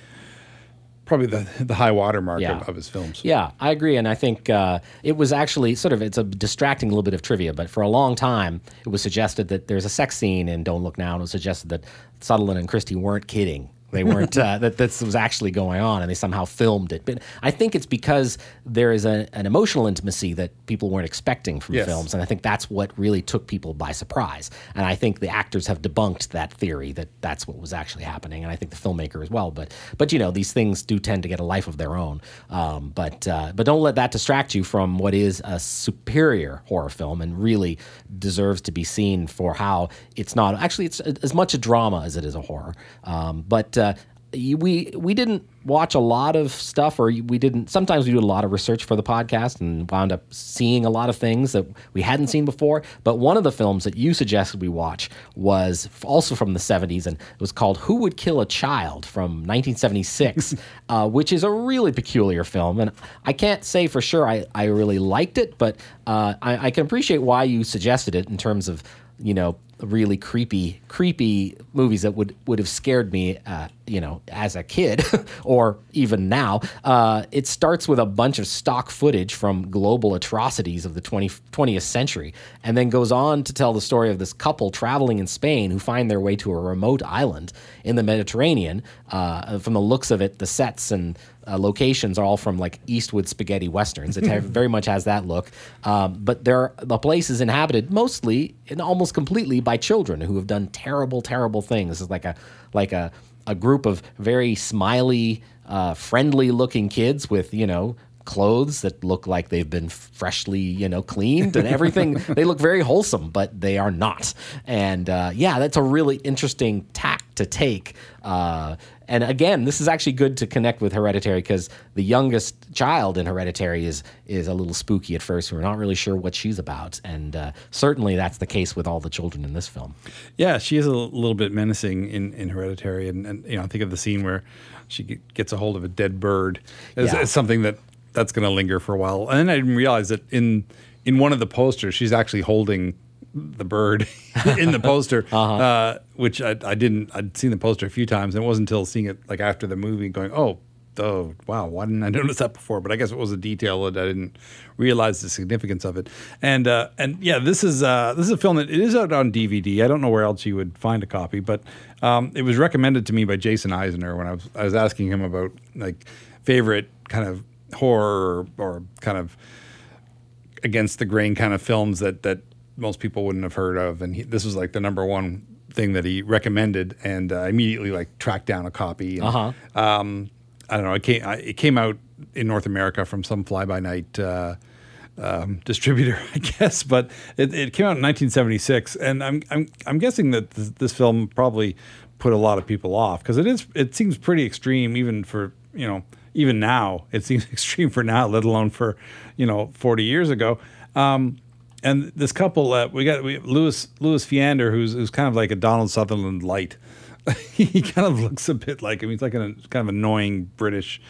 probably the the high watermark Yeah. of, of his films. Yeah, I agree, and I think uh, it was actually sort of it's a distracting little bit of trivia, but for a long time it was suggested that there's a sex scene in Don't Look Now, and it was suggested that Sutherland and Christie weren't kidding. They weren't uh, that this was actually going on, and they somehow filmed it. But I think it's because there is a, an emotional intimacy that people weren't expecting from Yes. films, and I think that's what really took people by surprise. And I think the actors have debunked that theory that that's what was actually happening, and I think the filmmaker as well. But but you know these things do tend to get a life of their own. Um, but uh, but don't let that distract you from what is a superior horror film and really deserves to be seen for how it's not actually it's as much a drama as it is a horror. Um, but uh, we we didn't watch a lot of stuff or we didn't sometimes we do a lot of research for the podcast and wound up seeing a lot of things that we hadn't seen before. But one of the films that you suggested we watch was also from the 70s and it was called who would kill a child from 1976 *laughs* uh, which is a really peculiar film. And i can't say for sure i, I really liked it but uh, I, I can appreciate why you suggested it in terms of you know really creepy creepy movies that would would have scared me uh, you know as a kid *laughs* or even now. Uh, it starts with a bunch of stock footage from global atrocities of the 20, 20th century and then goes on to tell the story of this couple traveling in Spain who find their way to a remote island in the Mediterranean uh, from the looks of it the sets and uh, locations are all from like Eastwood spaghetti westerns. It very much has that look. Um, but there, the place is inhabited mostly and almost completely by children who have done terrible, terrible things. It's like a like a a group of very smiley, uh, friendly-looking kids with you know clothes that look like they've been freshly you know cleaned and everything *laughs* they look very wholesome but they are not and uh, yeah that's a really interesting tack to take uh, and again this is actually good to connect with hereditary because the youngest child in hereditary is is a little spooky at first we're not really sure what she's about and uh, certainly that's the case with all the children in this film Yeah, she is a little bit menacing in, in Hereditary, and, and you know, I think of the scene where she gets a hold of a dead bird. It's, Yeah. it's something that that's going to linger for a while. And then I didn't realize that in in one of the posters, she's actually holding the bird *laughs* in the poster, *laughs* uh which I, I didn't. I'd seen the poster a few times, and it wasn't until seeing it like after the movie, going, "Oh, oh, wow, why didn't I *laughs* notice that before?" But I guess it was a detail that I didn't realize the significance of it. And uh, and yeah, this is uh, this is a film that it is out on DVD. I don't know where else you would find a copy, but um, it was recommended to me by Jason Eisener when I was I was asking him about like favorite kind of horror or, or kind of against the grain kind of films that that most people wouldn't have heard of, and he, this was like the number one thing that he recommended, and uh, immediately like tracked down a copy. And, Uh-huh. Um, I don't know. It came I, it came out in North America from some fly by night. Uh, um, distributor, *laughs* I guess, but it, it came out in 1976, and I'm I'm I'm guessing that this, this film probably put a lot of people off because it is it seems pretty extreme even for you know even now it seems *laughs* extreme for now, let alone for you know 40 years ago. Um, and this couple, uh, we got we, Lewis Fiander, who's who's kind of like a Donald Sutherland light. *laughs* he kind of looks a bit like him. He's like a kind of annoying British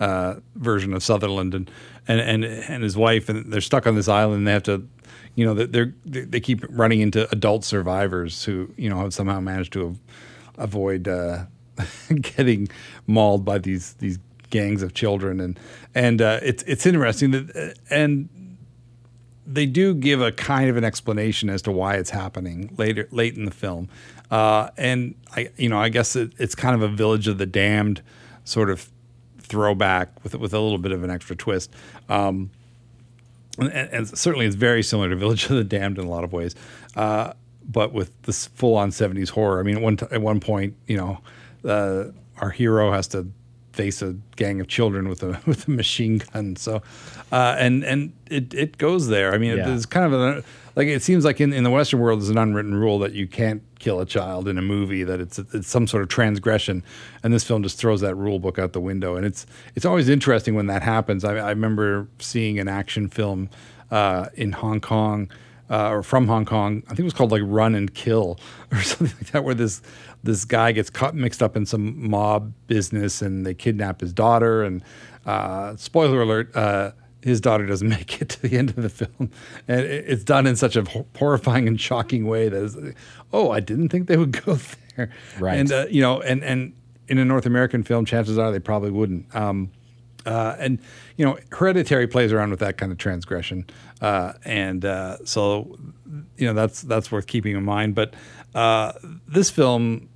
uh, version of Sutherland, and, and and and his wife, and they're stuck on this island. And they have to, you know, they're, they keep running into adult survivors who you know have somehow managed to av- avoid uh, *laughs* getting mauled by these these gangs of children, and and uh, it's it's interesting that uh, and they do give a kind of an explanation as to why it's happening later late in the film. Uh, and i you know i guess it, it's kind of a village of the damned sort of throwback with with a little bit of an extra twist. Um, and, and certainly it's very similar to village of the damned in a lot of ways uh, but with this full-on 70s horror. I mean at one, t- at one point you know uh, our hero has to face a gang of children with a *laughs* with a machine gun. So, uh, and and it, it goes there. I mean, Yeah. it's kind of a, like it seems like in, in the Western world there's an unwritten rule that you can't kill a child in a movie. That it's it's some sort of transgression, and this film just throws that rule book out the window. And it's it's always interesting when that happens. I, I remember seeing an action film uh, in Hong Kong. Uh, or from Hong Kong, I think it was called like Run and Kill *laughs* or something like that, where this this guy gets caught mixed up in some mob business and they kidnap his daughter. And uh, spoiler alert, uh, his daughter doesn't *laughs* make it to the end of the film, and it- it's done in such a horrifying and shocking way that, is, oh, I didn't think they would *laughs* go there. Right. And uh, you know, and and in a North American film, chances are they probably wouldn't. Um, uh, and you know, Hereditary plays around with that kind of transgression, uh, and uh, so you know that's that's worth keeping in mind. But uh, this film,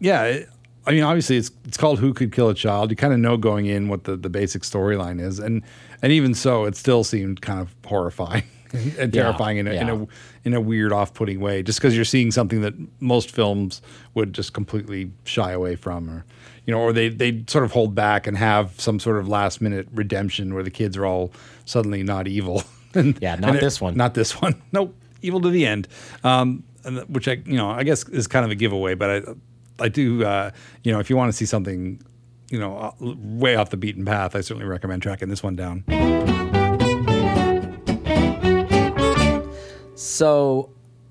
yeah, it, I mean, obviously it's it's called Who Could Kill a Child. You kind of know going in what the, the basic storyline is, and and even so, it still seemed kind of horrifying *laughs* and, and Yeah, terrifying in a, in a in a weird, off putting way. Just because you're seeing something that most films would just completely shy away from, or you know, or they they sort of hold back and have some sort of last minute redemption where the kids are all suddenly not evil. *laughs* and, Yeah, not and it- this one. Not this one. *laughs* Nope, evil to the end. Um, which I you know I guess is kind of a giveaway, but I I do uh, you know if you want to see something you know uh, way off the beaten path, I certainly recommend tracking this one down. So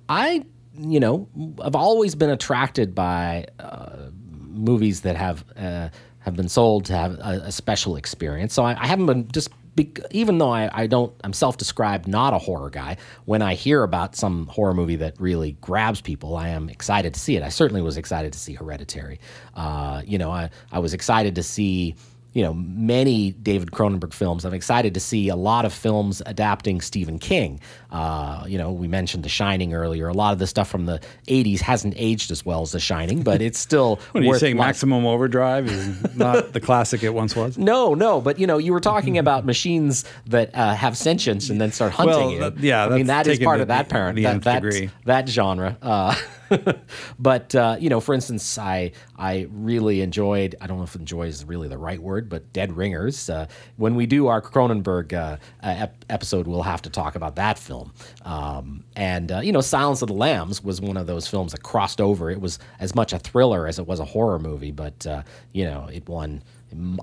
I, you know, I've always been attracted by uh, movies that have uh, have been sold to have a, a special experience. So I, I haven't been just. Be, even though I, I don't, I'm self-described not a horror guy. When I hear about some horror movie that really grabs people, I am excited to see it. I certainly was excited to see Hereditary. Uh, you know, I, I was excited to see you know many David Cronenberg films. I'm excited to see a lot of films adapting Stephen King. Uh, you know, we mentioned The Shining earlier. A lot of the stuff from the '80s hasn't aged as well as The Shining, but it's *laughs* still What are you saying? lots- Maximum Overdrive is not the classic it once was. *laughs* No, no, but you know, you were talking *laughs* about machines that uh, have sentience and then start hunting Well, you. that- yeah, I mean that is part to of that the- parent the that that, that genre. Uh, *laughs* but uh, you know, for instance, I I really enjoyed. I don't know if enjoy is really the right word, but Dead Ringers. Uh, when we do our Cronenberg uh, uh, ep- episode, we'll have to talk about that film. Um, and uh, you know, Silence of the Lambs was one of those films that crossed over. It was as much a thriller as it was a horror movie, but uh, you know, it won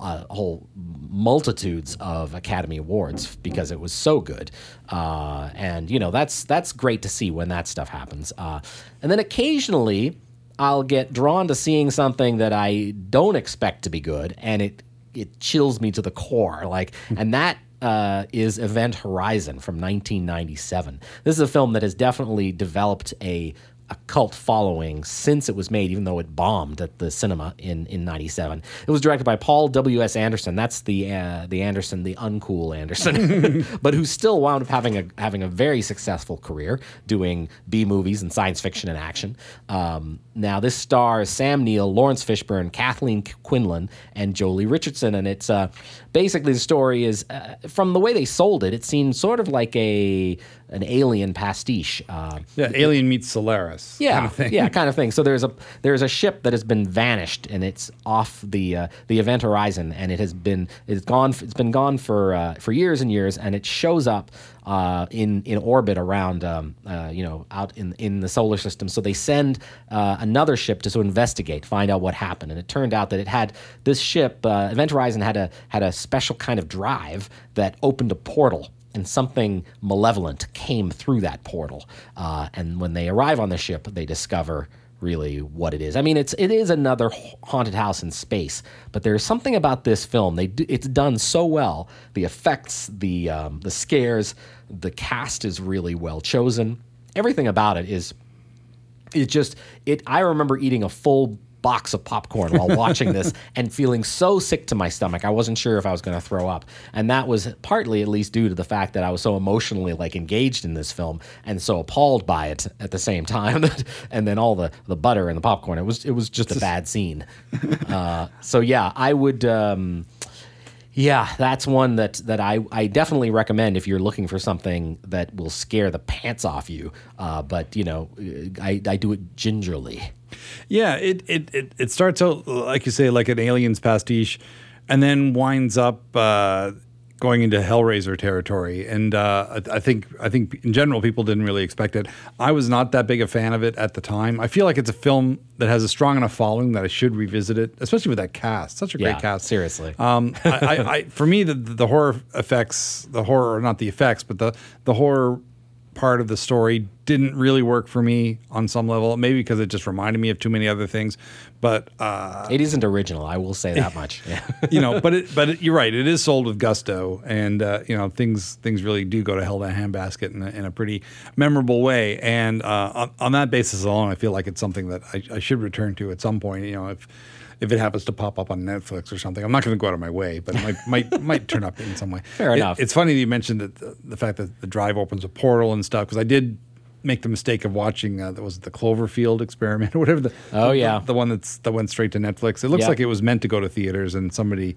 a whole multitudes of Academy Awards because it was so good. Uh, and you know that's that's great to see when that stuff happens. Uh, and then occasionally I'll get drawn to seeing something that I don't expect to be good, and it it chills me to the core. Like, and that uh, is Event Horizon from 1997. This is a film that has definitely developed a a cult following since it was made, even though it bombed at the cinema in in '97. It was directed by Paul W. S. Anderson. That's the uh, the Anderson, the uncool Anderson, *laughs* but who still wound up having a having a very successful career doing B movies and science fiction and action. Um, now this stars Sam Neill, Laurence Fishburne, Kathleen Quinlan, and Joely Richardson, and it's uh, basically the story is uh, from the way they sold it. It seemed sort of like a an alien pastiche. Uh, Yeah, Alien meets Solaris. yeah, kind of thing. yeah, *laughs* kind of thing. So there's a there's a ship that has been vanished and it's off the uh, the event horizon and it has been it's gone it's been gone for uh, for years and years and it shows up uh, in in orbit around um, uh, you know out in in the solar system. So they send uh, another ship to sort of investigate, find out what happened, and it turned out that it had this ship uh, Event Horizon had a had a special kind of drive that opened a portal and something malevolent came through that portal. Uh, and when they arrive on the ship, they discover really what it is. I mean, it's it is another haunted house in space, but there's something about this film. They it's done so well. The effects, the um, the scares, the cast is really well chosen. Everything about it is it just it i remember eating a full box of popcorn while watching this *laughs* and feeling so sick to my stomach i wasn't sure if i was going to throw up and that was partly at least due to the fact that i was so emotionally like engaged in this film and so appalled by it at the same time *laughs* and then all the the butter and the popcorn it was it was just a bad scene *laughs* uh, so yeah i would um, yeah, that's one that that I, I definitely recommend if you're looking for something that will scare the pants off you. Uh, but you know, I, I do it gingerly. Yeah, it, it, it, it starts out, like you say, like an aliens pastiche, and then winds up uh, going into Hellraiser territory. And uh, I, I think I think in general people didn't really expect it. I was not that big a fan of it at the time. I feel like it's a film that has a strong enough following that I should revisit it, especially with that cast. Such a great cast. seriously. Um, I, I, I, for me, the, the horror effects, the horror, not the effects, but the the horror part of the story didn't really work for me on some level. Maybe because it just reminded me of too many other things. But uh, It isn't original. I will say that much. Yeah. *laughs* *laughs* you know, but it, but it, you're right. It is sold with gusto, and uh, you know things things really do go to hell in a handbasket in a, in a pretty memorable way. And uh, on, on that basis alone, I feel like it's something that I, I should return to at some point. You know, if if it happens to pop up on Netflix or something, I'm not going to go out of my way, but it might might *laughs* might turn up in some way. Fair It- enough. It's funny that you mentioned that the, the fact that the drive opens a portal and stuff because I did make the mistake of watching uh, that was the Cloverfield experiment *laughs* or whatever the Oh, the- yeah. the, one that's that went straight to Netflix. It looks Yeah. like it was meant to go to theaters and somebody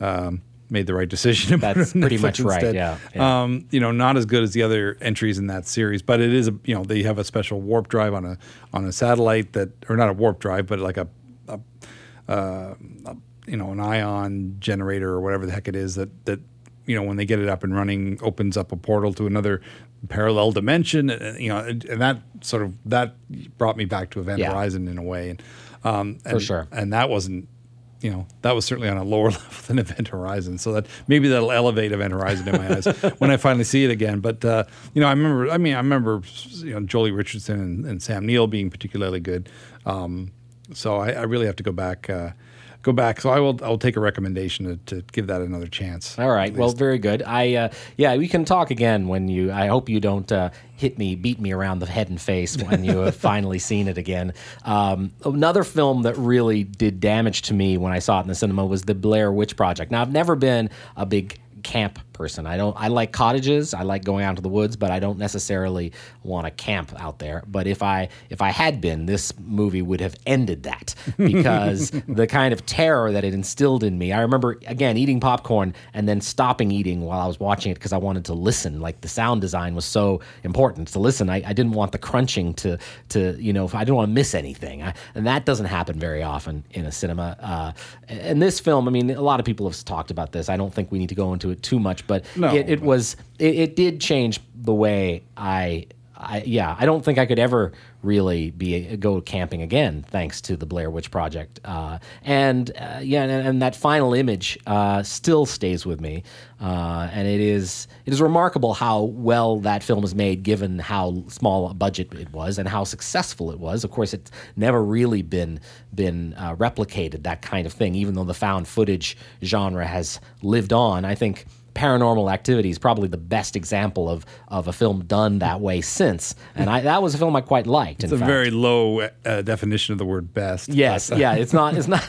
um, made the right decision. to put it That's *laughs* pretty much right, instead. yeah, yeah. Um, you know, not as good as the other entries in that series, but it is a you know they have a special warp drive on a on a satellite that or not a warp drive, but like a, uh, you know an ion generator or whatever the heck it is that that you know when they get it up and running opens up a portal to another parallel dimension and, you know and, and that sort of that brought me back to Event Yeah. Horizon in a way and um For sure. and that wasn't you know that was certainly on a lower *laughs* level than Event Horizon so that maybe that'll elevate Event Horizon in my eyes *laughs* when I finally see it again but uh, you know I remember I mean I remember you know Joely Richardson and, and Sam Neill being particularly good um, so I, I really have to go back uh, go back so I will I'll take a recommendation to, to give that another chance All right. Well, very good. I uh, yeah, we can talk again when you. I hope you don't uh, hit me, beat me around the head and face when you have *laughs* finally seen it again. Um, another film that really did damage to me when I saw it in the cinema was the Blair Witch Project. Now, I've never been a big camp person. I don't. I like cottages. I like going out into the woods, but I don't necessarily want to camp out there. But if I if I had been, this movie would have ended that *laughs* because the kind of terror that it instilled in me. I remember again eating popcorn and then stopping eating while I was watching it because I wanted to listen. Like the sound design was so important to listen. I, I didn't want the crunching to to you know I didn't want to miss anything. I, and that doesn't happen very often in a cinema. Uh, and this film, I mean, a lot of people have talked about this. I don't think we need to go into it too much, but No, it, it but- was it, it did change the way I. I, yeah, I don't think I could ever really be go camping again, thanks to the Blair Witch Project. Uh, and uh, yeah, and, and that final image uh, still stays with me. Uh, and it is it is remarkable how well that film is made, given how small a budget it was and how successful it was. Of course, it's never really been been uh, replicated that kind of thing, even though the found footage genre has lived on. I think. Paranormal Activity is probably the best example of of a film done that way since, and I, that was a film I quite liked. it's a fact. very low uh, definition of the word best Yes, uh, yeah, it's not, *laughs* it's not,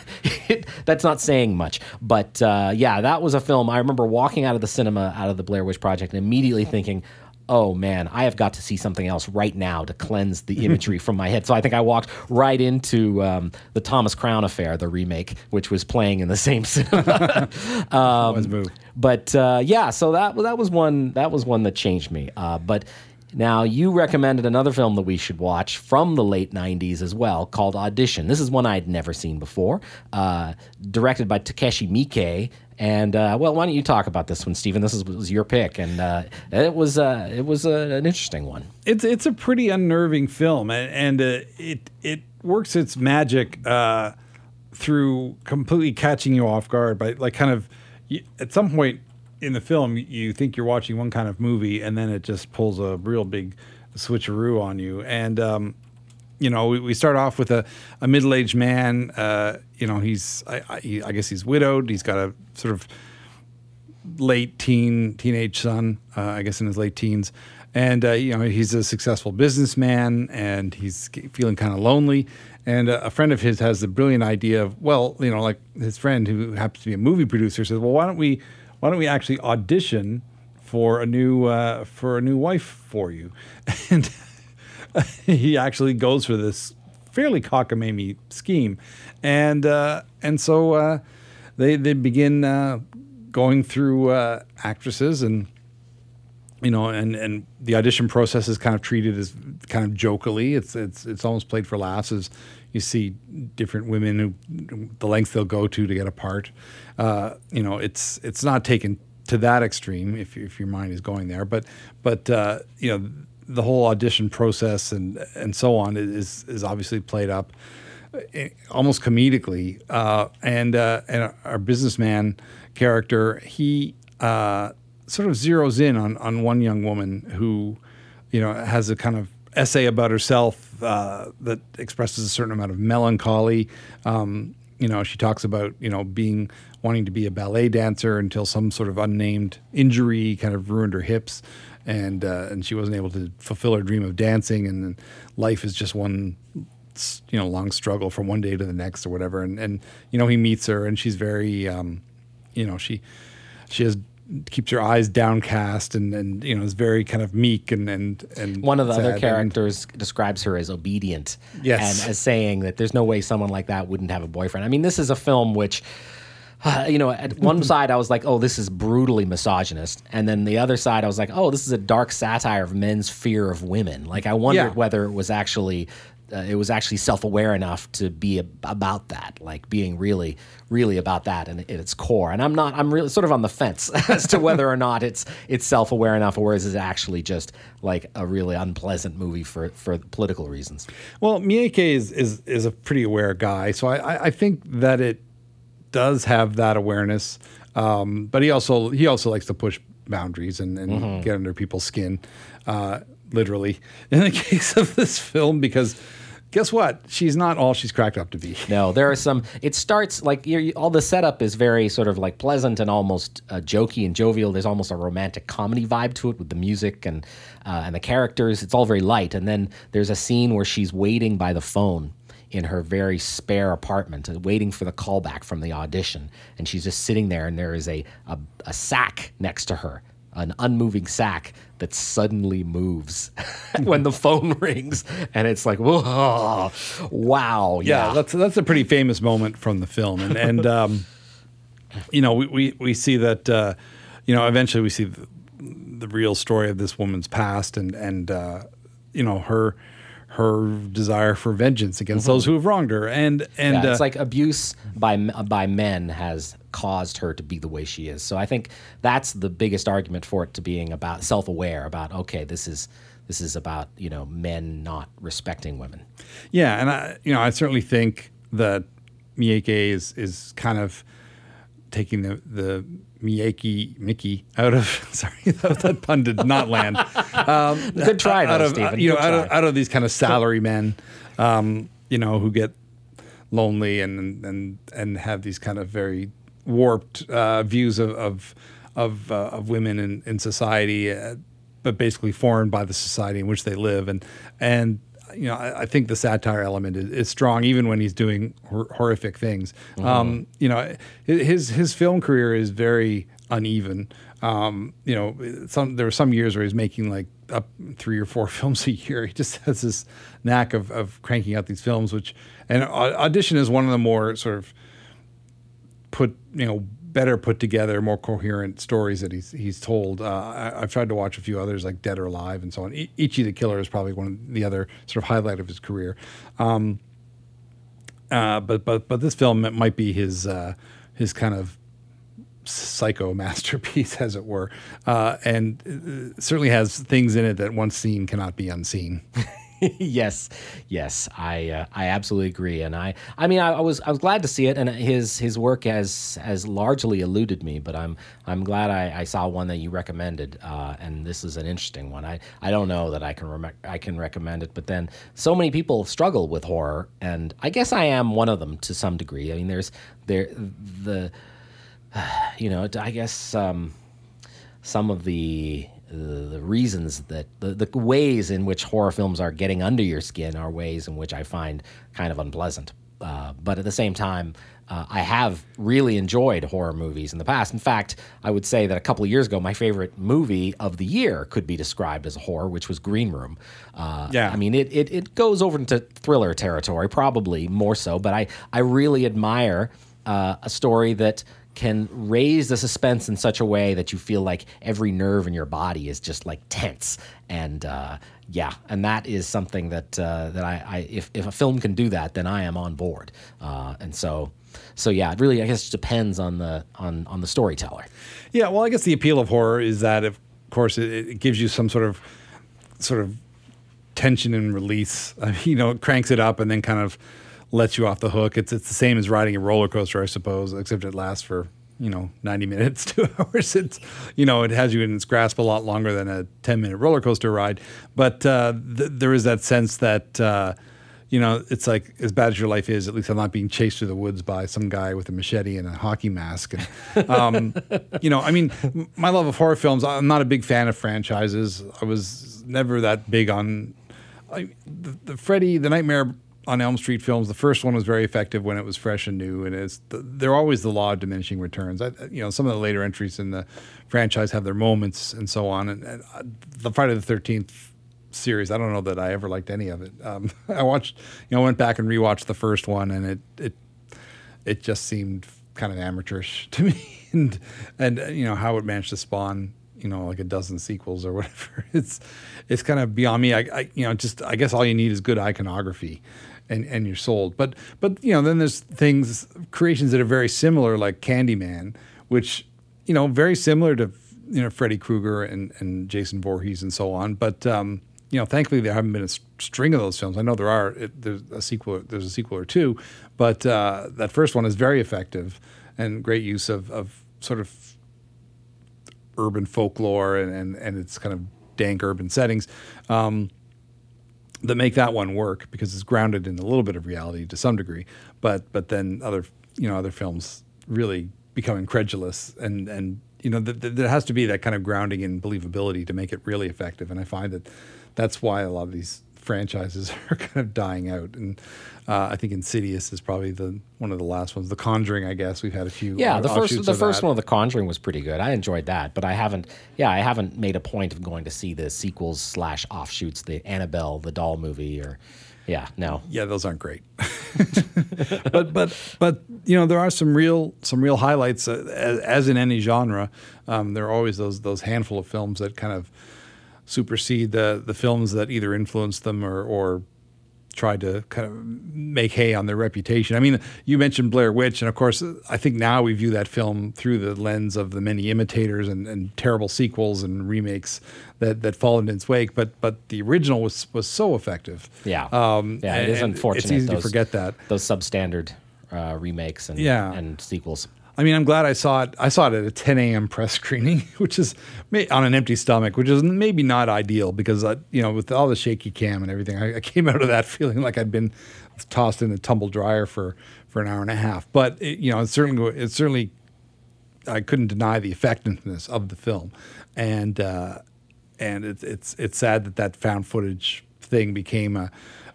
that's not saying much. But uh, yeah, that was a film. I remember walking out of the cinema, out of the Blair Witch Project, and immediately thinking, oh man, I have got to see something else right now to cleanse the imagery from my head. So I think I walked right into um, the Thomas Crown Affair, the remake, which was playing in the same *laughs* cinema. *laughs* Um, but uh, yeah, so that that was one that was one that changed me. Uh, but now you recommended another film that we should watch from the late '90s as well, called Audition. This is one I'd never seen before, uh, directed by Takashi Miike. And uh, well, why don't you talk about this one, Stephen? This is, was your pick, and uh, it was uh, it was uh, an interesting one. it's it's a pretty unnerving film, and, and uh, it it works its magic uh, through completely catching you off guard by like kind of at some point in the film you think you're watching one kind of movie, and then it just pulls a real big switcheroo on you, and um, you know, we, we start off with a, a middle aged man. Uh, you know, he's I, I, I guess he's widowed. He's got a sort of late teen teenage son, uh, I guess in his late teens, and uh, you know he's a successful businessman, and he's feeling kind of lonely. And uh, a friend of his has the brilliant idea of, well, you know, like his friend who happens to be a movie producer says, well, why don't we, why don't we actually audition for a new uh, for a new wife for you, *laughs* and *laughs* he actually goes for this fairly cockamamie scheme, and uh, and so uh, they they begin uh, going through uh, actresses and you know and and the audition process is kind of treated as kind of jokily. It's it's it's almost played for laughs as you see different women who the lengths they'll go to to get a part. Uh, you know, it's it's not taken to that extreme if if your mind is going there, but but uh, you know the whole audition process and and so on is is obviously played up eh, almost comedically. Uh, and uh, and our businessman character, he uh, sort of zeroes in on on one young woman who, you know, has a kind of essay about herself uh, that expresses a certain amount of melancholy. Um, you know, she talks about you know being wanting to be a ballet dancer until some sort of unnamed injury kind of ruined her hips, and uh, and she wasn't able to fulfill her dream of dancing, and life is just one you know long struggle from one day to the next or whatever. And and you know he meets her, and she's very um, you know she she has keeps her eyes downcast and and you know is very kind of meek and and and One of the other and- characters describes her as obedient. Yes. And as saying that there's no way someone like that wouldn't have a boyfriend. I mean, this is a film which, *sighs* you know, at one *laughs* side I was like, oh, this is brutally misogynist. And then the other side I was like, oh, this is a dark satire of men's fear of women. Like, I wondered Yeah. whether it was actually. Uh, it was actually self-aware enough to be ab- about that, like being really, really about that and at its core. And I'm not. I'm really sort of on the fence *laughs* as to whether or not it's it's self-aware enough, or is it actually just like a really unpleasant movie for for political reasons. Well, Miike is, is is a pretty aware guy, so I, I, I think that it does have that awareness. Um, but he also he also likes to push boundaries and, and Mm-hmm. get under people's skin, uh, literally. *laughs* In the case of this film, because guess what? She's not all she's cracked up to be. *laughs* No, there are some. It starts like you're, you- all the setup is very sort of like pleasant and almost uh, jokey and jovial. There's almost a romantic comedy vibe to it with the music and uh, and the characters. It's all very light. And then there's a scene where she's waiting by the phone in her very spare apartment, uh, waiting for the callback from the audition. And she's just sitting there, and there is a a, a sack next to her. An unmoving sack that suddenly moves *laughs* when the phone *laughs* rings, and it's like, whoa, wow, yeah, that's that's a pretty famous moment from the film, and and um, you know we, we we see that uh, you know eventually we see the, the real story of this woman's past, and and uh, you know her her desire for vengeance against those who have wronged her, and and Mm-hmm. yeah, it's uh, like abuse by by men has caused her to be the way she is. So I think that's the biggest argument for it to being about self-aware about okay, this is this is about you know men not respecting women. Yeah, and I, you know, I certainly think that Miike is is kind of taking the the Miike Mickey out of *laughs* sorry *laughs* that, that pun did not land. Um, Good try, out though, of Stephen. you know out of, out of these kind of salary men, um, you know, who get lonely and and and have these kind of very warped uh, views of of of, uh, of women in in society, uh, but basically formed by the society in which they live, and and you know I, I think the satire element is, is strong even when he's doing hor- horrific things. Um, you know, his his film career is very uneven. Um, you know, some there were some years where he's making like up three or four *laughs* films a year. He just has this knack of, of cranking out these films, which and audition is one of the more sort of put you know better put together, more coherent stories that he's he's told. Uh, I, I've tried to watch a few others like Dead or Alive and so on. I- Ichi the Killer is probably one of the other sort of highlight of his career. Um, uh, but but but this film might be his uh, his kind of psycho *laughs* masterpiece, as it were, uh, and uh, certainly has things in it that once seen cannot be unseen. *laughs* yes, yes, I uh, I absolutely agree, and I I mean I, I was I was glad to see it, and his his work has has largely eluded me, but I'm I'm glad I, I saw one that you recommended, uh, and this is an interesting one. I, I don't know that I can I can recommend it, but then so many people struggle with horror, and I guess I am one of them to some degree. I mean, there's there the *sighs* you know I guess. Um, some of the the reasons that the, the ways in which horror films are getting under your skin are ways in which I find kind of unpleasant. Uh, but at the same time, uh, I have really enjoyed horror movies in the past. In fact, I would say that a couple of years ago, my favorite movie of the year could be described as a horror, which was Green Room. Uh, Yeah. I mean, it, it, it goes over into thriller territory, probably more so, but I, I really admire uh, a story that can raise the suspense in such a way that you feel like every nerve in your body is just like tense. And uh, yeah and that is something that uh, that I, I if, if a film can do that then I am on board. Uh, and so so yeah it really I guess depends on the on on the storyteller. Yeah, well, I guess the appeal of horror is that, of course, it, it gives you some sort of sort of tension and release. I *laughs* mean, you know, it cranks it up and then kind of lets you off the hook. It's it's the same as riding a roller coaster, I suppose, except it lasts for you know 90 minutes, *laughs* two hours. It's you know it has you in its grasp a lot longer than a 10 minute roller coaster ride. But uh, th- there is that sense that. Uh, you know, it's like as bad as your life is, at least I'm not being chased through the woods by some guy with a machete and a hockey mask. And, um, *laughs* you know, I mean, my love of horror films, I'm not a big fan of franchises. I was never that big on I, the, the Freddy, the Nightmare on Elm Street films. The first one was very effective when it was fresh and new, and it's the, they're always the law of diminishing returns. I, you know, some of the later entries in the franchise have their moments and so on. And, and uh, the Friday the Thirteenth series. I don't know that I ever liked any of it. Um, *laughs* I watched, you know, went back and rewatched the first one, and it it it just seemed kind of amateurish *laughs* to me, and and uh, you know how it managed to spawn you know like a dozen sequels or *laughs* whatever. It's it's kind of beyond me. I, I you know just I guess all you need is good iconography. And, and you're sold, but but you know then there's things creations that are very similar like Candyman, which you know very similar to you know Freddy Krueger and, and Jason Voorhees and so on, but um, you know, thankfully there haven't been a string of those films. I know there are. It, there's a sequel. There's a sequel or two, but uh, that first one is very effective and great use of, of sort of urban folklore and, and, and its kind of dank urban settings um, that make that one work because it's grounded in a little bit of reality to some degree. But but then other you know other films really become incredulous and and you know th- th- there has to be that kind of grounding in believability to make it really effective. And I find that that's why a lot of these franchises *laughs* are kind of dying out. And uh, I think Insidious is probably the one of the last ones. The Conjuring, I guess we've had a few. Yeah, the first the first that. one of The Conjuring was pretty good. I enjoyed that, but I haven't. Yeah, I haven't made a point of going to see the sequels slash offshoots, the Annabelle, the doll movie, or yeah, no. Yeah, those aren't great. *laughs* but but but you know there are some real some real highlights uh, as, as in any genre. Um, there are always those those handful of films that kind of supersede the the films that either influenced them or or tried to kind of make hay on their reputation. I mean, you mentioned Blair Witch, and of course, I think now we view that film through the lens of the many imitators and, and terrible sequels and remakes that, that followed in its wake. But but the original was was so effective. Yeah, um, yeah, it is unfortunate. It's easy those, to forget that those substandard uh, remakes and Yeah. and sequels. I mean, I'm glad I saw it. I saw it at a 10 a.m. press screening, *laughs* which is on an empty stomach, which is maybe not ideal because, I, you know, with all the shaky cam and everything, I, I *laughs* came out of that feeling like I'd been tossed in a tumble dryer for, for an hour and a half. But it, you know, it's certainly it's certainly I couldn't deny the effectiveness of the film, and uh, and it's it's it's sad that that found footage thing became a,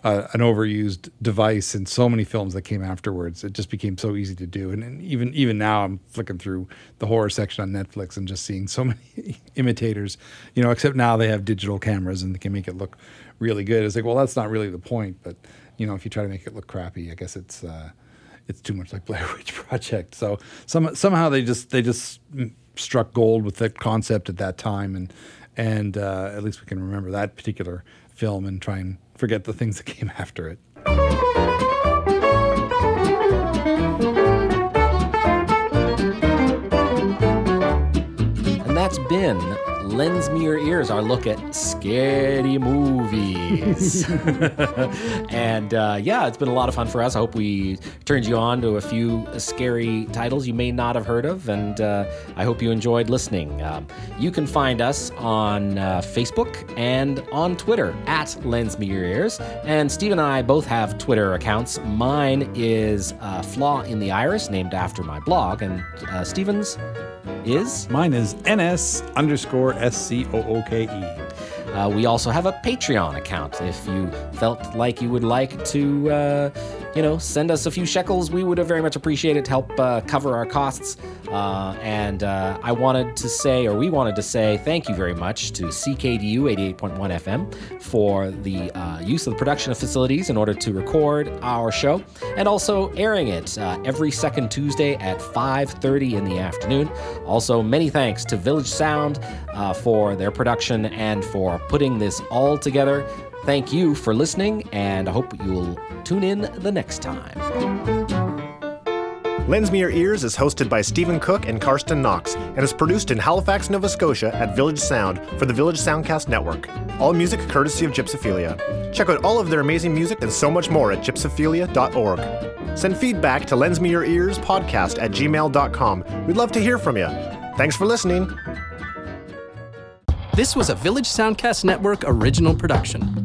a an overused device in so many films that came afterwards. It just became so easy to do, and, and even even now I'm flicking through the horror section on Netflix and just seeing so *laughs* many imitators. You know, except now they have digital cameras and they can make it look really good. It's like, well, that's not really the point, but you know, if you try to make it look crappy, I guess it's. Uh, it's too much like Blair *laughs* Witch Project. So some, somehow they just they just struck gold with that concept at that time, and and uh, at least we can remember that particular film and try and forget the things that came after it. And that's been Lends Me Your Ears, our look at scary movies. *laughs* and uh, yeah, it's been a lot of fun for us. I hope we turned you on to a few scary titles you may not have heard of, and uh, I hope you enjoyed listening. Um, you can find us on uh, Facebook and on Twitter at Lends Me Your Ears. And Steve and I both have Twitter accounts. Mine is uh, Flaw in the Iris, named after my blog, and uh, Steven's is Mine is NS underscore S C O O K E. Uh, we also have a Patreon account. If you felt like you would like to, uh, you know, send us a few shekels, we would very much appreciate it to help uh, cover our costs. Uh, and uh, I wanted to say, or we wanted to say, thank you very much to CKDU 88.1 FM for the uh, use of the production of facilities in order to record our show, and also airing it uh, every second Tuesday at 5:30 in the afternoon. Also, many thanks to Village Sound uh, for their production and for putting this all together. Thank you for listening, and I hope you'll tune in the next time. Lends Me Your Ears is hosted by Stephen Cooke and Carsten Knox and is produced in Halifax, Nova Scotia at Village Sound for the Village Soundcast Network. All music courtesy of Gypsophilia. Check out all of their amazing music and so much more at gypsophilia.org. Send feedback to Lends Me Your Ears podcast at gmail.com. We'd love to hear from you. Thanks for listening. This was a Village Soundcast Network original production.